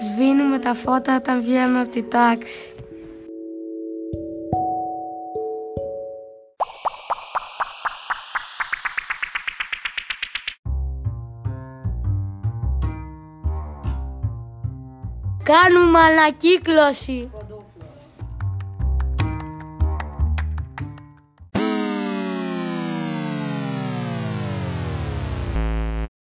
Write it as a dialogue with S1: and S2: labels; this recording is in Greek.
S1: Σβήνουμε τα φώτα όταν βγαίνουμε από τη τάξη. Κάνουμε ανακύκλωση.